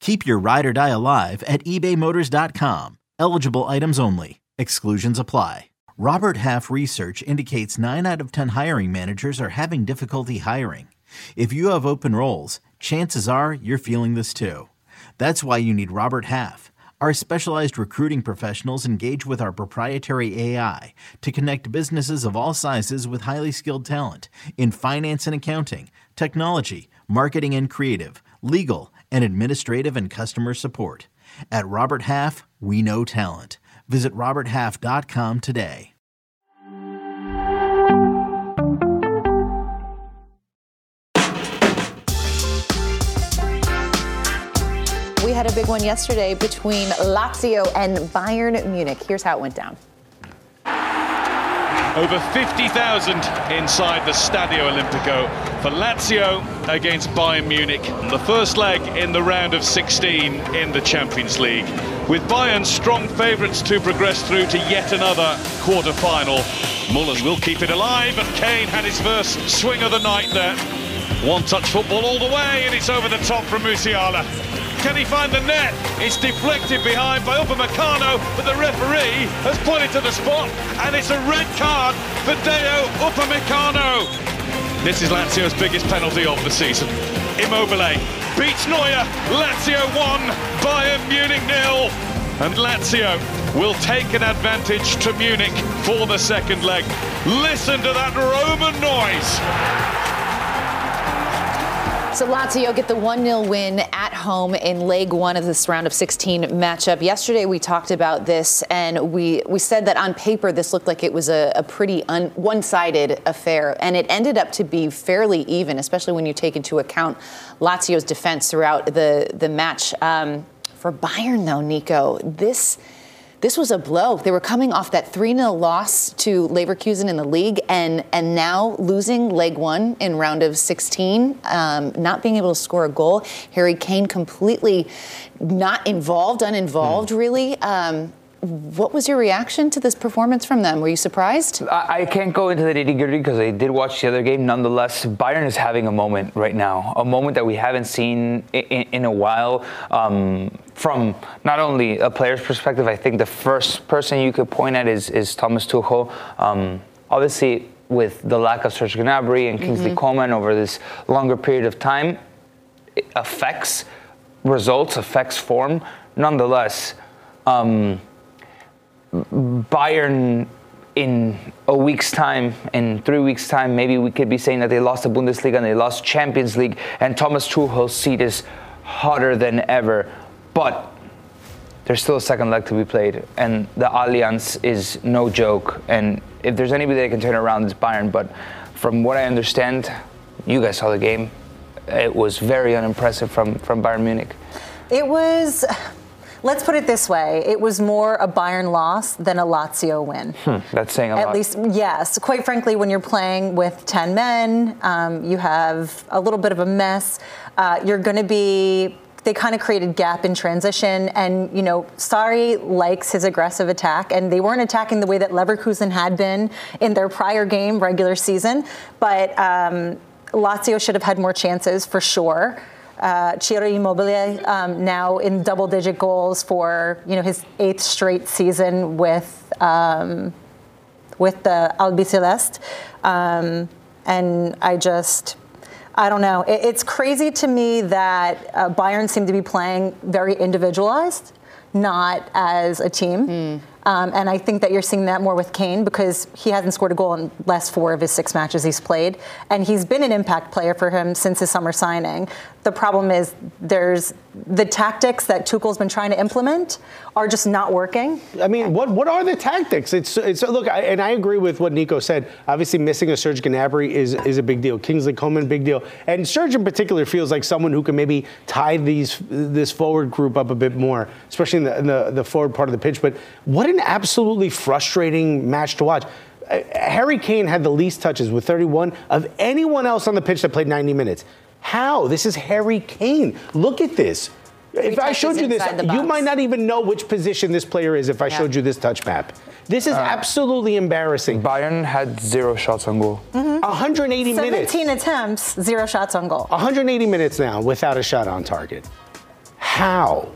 Keep your ride or die alive at ebaymotors.com. Eligible items only. Exclusions apply. Robert Half research indicates 9 out of 10 hiring managers are having difficulty hiring. If you have open roles, chances are you're feeling this too. That's why you need Robert Half. Our specialized recruiting professionals engage with our proprietary AI to connect businesses of all sizes with highly skilled talent in finance and accounting, technology, marketing and creative, legal, and administrative and customer support. At Robert Half, we know talent. Visit RobertHalf.com today. We had a big one yesterday between Lazio and Bayern Munich. Here's how it went down. Over 50,000 inside the Stadio Olimpico for Lazio against Bayern Munich. The first leg in the round of 16 in the Champions League. With Bayern strong favourites to progress through to yet another quarter-final. Mullers will keep it alive and Kane had his first swing of the night there. One-touch football all the way and it's over the top from Musiala. Can he find the net? It's deflected behind by Upamecano, but the referee has pointed to the spot, and it's a red card for Dayot Upamecano. This is Lazio's biggest penalty of the season. Immobile beats Neuer. Lazio 1, Bayern Munich nil. And Lazio will take an advantage to Munich for the second leg. Listen to that Roman noise. So Lazio get the 1 0 win at home in leg one of this round of 16 matchup. Yesterday we talked about this and we, we said that on paper this looked like it was a, a pretty un, one sided affair. And it ended up to be fairly even, especially when you take into account Lazio's defense throughout the, the match. Um, for Bayern, though, Nico, this this was a blow. They were coming off that 3 0 loss to Leverkusen in the league and, and now losing leg one in round of 16, um, not being able to score a goal. Harry Kane completely not involved, uninvolved, mm. really. Um, what was your reaction to this performance from them? Were you surprised? I, I can't go into the nitty gritty because I did watch the other game. Nonetheless, Bayern is having a moment right now, a moment that we haven't seen in, in a while. Um, from not only a player's perspective, I think the first person you could point at is, is Thomas Tuchel. Um, obviously, with the lack of Serge Gnabry and Kingsley mm-hmm. Coman over this longer period of time, it affects results, affects form. Nonetheless, um, Bayern in a week's time, in three weeks' time, maybe we could be saying that they lost the Bundesliga and they lost Champions League, and Thomas Tuchel's seat is hotter than ever. But there's still a second leg to be played, and the Allianz is no joke. And if there's anybody that can turn around, it's Bayern. But from what I understand, you guys saw the game. It was very unimpressive from from Bayern Munich. It was Let's put it this way: it was more a Bayern loss than a Lazio win. Hmm, that's saying a At lot. At least, yes. Quite frankly, when you're playing with ten men, um, you have a little bit of a mess. Uh, you're going to be they kind of created gap in transition. And, you know, Sarri likes his aggressive attack, and they weren't attacking the way that Leverkusen had been in their prior game, regular season. But um, Lazio should have had more chances for sure. Uh, Ciro Immobile um, now in double-digit goals for you know his eighth straight season with um, with the Albiceleste, um, and I just I don't know. It, it's crazy to me that uh, Bayern seem to be playing very individualized, not as a team. Mm. Um, and I think that you're seeing that more with Kane because he hasn't scored a goal in last four of his six matches he's played. And he's been an impact player for him since his summer signing. The problem is there's the tactics that Tuchel's been trying to implement are just not working. I mean, what what are the tactics? It's it's look, I, and I agree with what Nico said. Obviously, missing a Serge Gnabry is is a big deal. Kingsley Coman, big deal, and Serge in particular feels like someone who can maybe tie these this forward group up a bit more, especially in the in the, the forward part of the pitch. But what an absolutely frustrating match to watch. Uh, Harry Kane had the least touches with 31 of anyone else on the pitch that played 90 minutes. How? This is Harry Kane. Look at this. Three if I showed you this, you might not even know which position this player is if I yeah. showed you this touch map. This is uh, absolutely embarrassing. Bayern had zero shots on goal. Mm-hmm. 180 17 minutes. 17 attempts, zero shots on goal. 180 minutes now without a shot on target. How?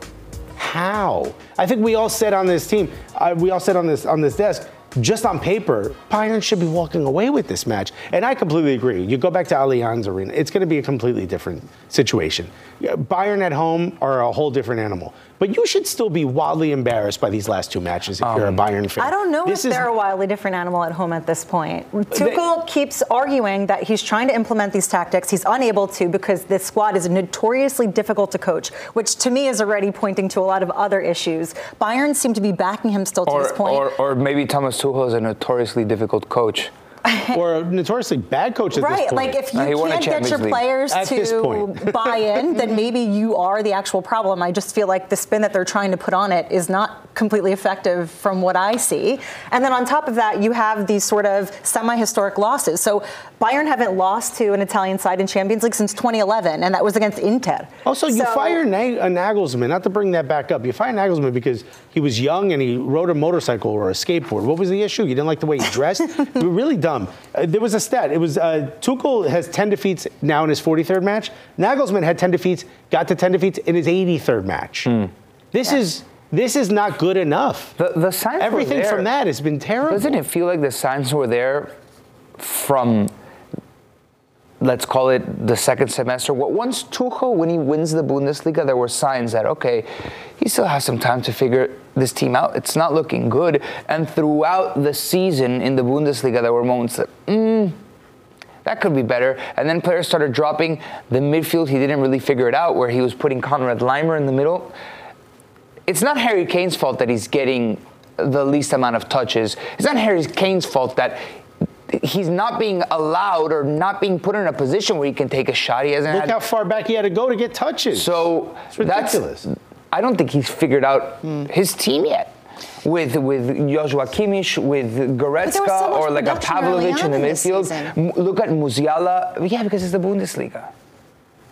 How? I think we all said on this team, uh, we all said on this on this desk, just on paper, Bayern should be walking away with this match. And I completely agree. You go back to Allianz Arena, it's going to be a completely different situation. Bayern at home are a whole different animal. But you should still be wildly embarrassed by these last two matches if um, you're a um, Bayern fan. I don't know this if they're a wildly different animal at home at this point. Tuchel they, keeps arguing that he's trying to implement these tactics. He's unable to because this squad is notoriously difficult to coach, which to me is already pointing to a lot of other issues. Bayern seem to be backing him still to or, this point. Or, or maybe Thomas Tuchel is a notoriously difficult coach. or notoriously bad coach at right, this point. Like if you uh, can't get your League. players at to buy in, then maybe you are the actual problem. I just feel like the spin that they're trying to put on it is not completely effective from what I see. And then on top of that, you have these sort of semi-historic losses. So Bayern haven't lost to an Italian side in Champions League since 2011, and that was against Inter. Also, so, you fire Nag- uh, Nagelsmann, not to bring that back up. You fire Nagelsmann because he was young and he rode a motorcycle or a skateboard. What was the issue? You didn't like the way he dressed? you were really dumb. Uh, there was a stat. It was uh, Tuchel has 10 defeats now in his 43rd match. Nagelsmann had 10 defeats, got to 10 defeats in his 83rd match. Mm. This yeah. is this is not good enough. The, the signs Everything from that has been terrible. Doesn't it feel like the signs were there from, let's call it the second semester? Once Tuchel, when he wins the Bundesliga, there were signs that, okay, he still has some time to figure this team out. It's not looking good. And throughout the season in the Bundesliga, there were moments that, mm, that could be better. And then players started dropping. The midfield, he didn't really figure it out, where he was putting Konrad Laimer in the middle it's not Harry Kane's fault that he's getting the least amount of touches. It's not Harry Kane's fault that he's not being allowed or not being put in a position where he can take a shot. He hasn't. Look had, how far back he had to go to get touches. So it's ridiculous. I don't think he's figured out mm. his team yet. With with Joshua Kimmich, with Goretzka, so or like a Pavlovic in the midfield. Look at Musiala. Yeah, because it's the Bundesliga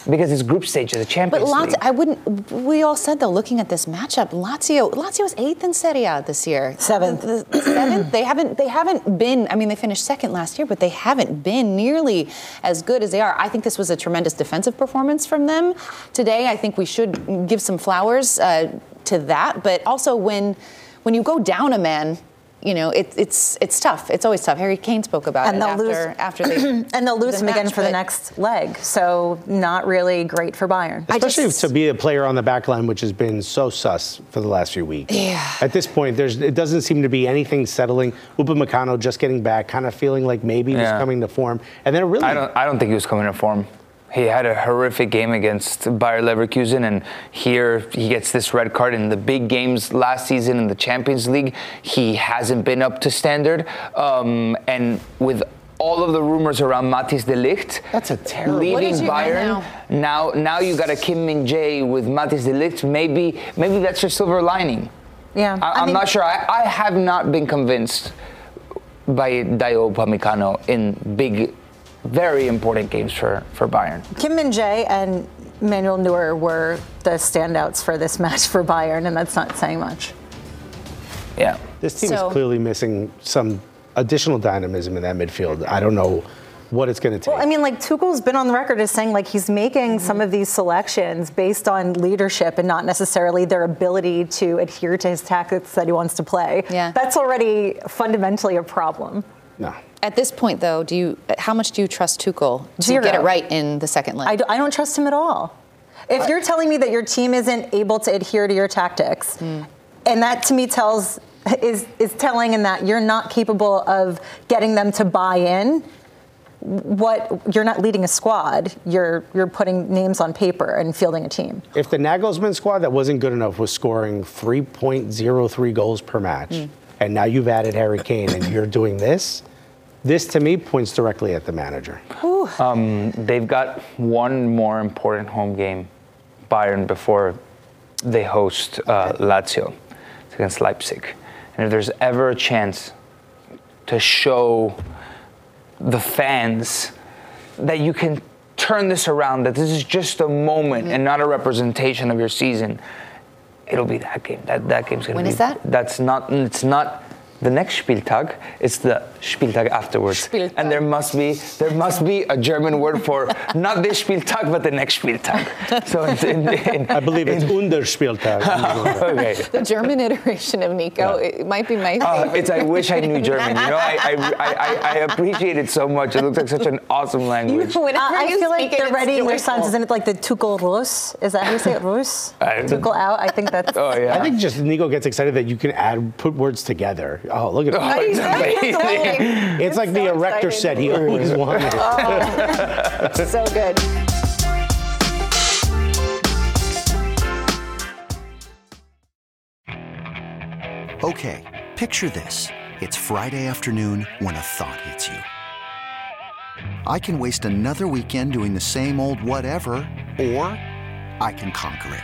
because it's group stage of the Champions but Lazio, League. I wouldn't. We all said though, looking at this matchup, Lazio, Lazio was eighth in Serie A this year. Seventh. The, the seventh. they haven't. They haven't been. I mean, they finished second last year, but they haven't been nearly as good as they are. I think this was a tremendous defensive performance from them today. I think we should give some flowers uh, to that, but also when when you go down a man you know, it, it's it's tough. It's always tough. Harry Kane spoke about and it after, lose, after they and they'll lose the him match, again for the next leg. So not really great for Bayern, especially just, to be a player on the back line, which has been so sus for the last few weeks. Yeah. At this point, there's it doesn't seem to be anything settling. Upamecano just getting back, kind of feeling like maybe yeah. was coming to form, and then it really. I don't. I don't think he was coming to form. He had a horrific game against Bayer Leverkusen, and here he gets this red card. In the big games last season in the Champions League, he hasn't been up to standard. Um, and with all of the rumors around Matthijs de Ligt. That's a terrible. Leaving Bayern. Now, now you got a Kim Min Jae with Matthijs de Ligt. Maybe, maybe that's your silver lining. Yeah, I, am not sure. I, I, have not been convinced by Dayot Upamecano in big very important games for, for Bayern. Kim Min Jae and Manuel Neuer were the standouts for this match for Bayern, and that's not saying much. Yeah. This team So- is clearly missing some additional dynamism in that midfield. I don't know what it's going to take. Well, I mean, like Tuchel's been on the record as saying like he's making some of these selections based on leadership and not necessarily their ability to adhere to his tactics that he wants to play. Yeah. That's already fundamentally a problem. no. At this point, though, do you? How much do you trust Tuchel to Zero. get it right in the second leg? I, do, I don't trust him at all. If you're telling me that your team isn't able to adhere to your tactics, Hmm. and that to me tells is is telling in that you're not capable of getting them to buy in. What you're not leading a squad, you're you're putting names on paper and fielding a team. If the Nagelsmann squad that wasn't good enough was scoring 3.03 goals per match, Hmm. and now you've added Harry Kane and you're doing this, this to me points directly at the manager. They've got one more important home game, Bayern, before they host uh, Lazio It's against Leipzig. And if there's ever a chance to show the fans that you can turn this around, that this is just a moment and not a representation of your season, it'll be that game. That that game's gonna When be. is that? That's not. It's not. The next Spieltag, is the Spieltag afterwards, Spieltag. and there must be there must be a German word for not this Spieltag but the next Spieltag. So it's in, in, I believe it's Unterspieltag. okay. the German iteration of Nico it might be my Uh, favorite. it's I wish I knew German. You know, I, I, I, I- I appreciate it so much. It looks like such an awesome language. Uh, I you feel like speak it, they're it's readying their sons. Isn't it like the Tuchel Rus? Is that how you say it? Rus? I- Tuchel out. I think that's. Oh yeah. I think just Nico gets excited that you can add put words together. Oh, look at Oh, that. it's amazing. It's like the so erector exciting. said he always oh. wanted. so good. Okay, picture this. It's Friday afternoon when a thought hits you. I can waste another weekend doing the same old whatever, or I can conquer it.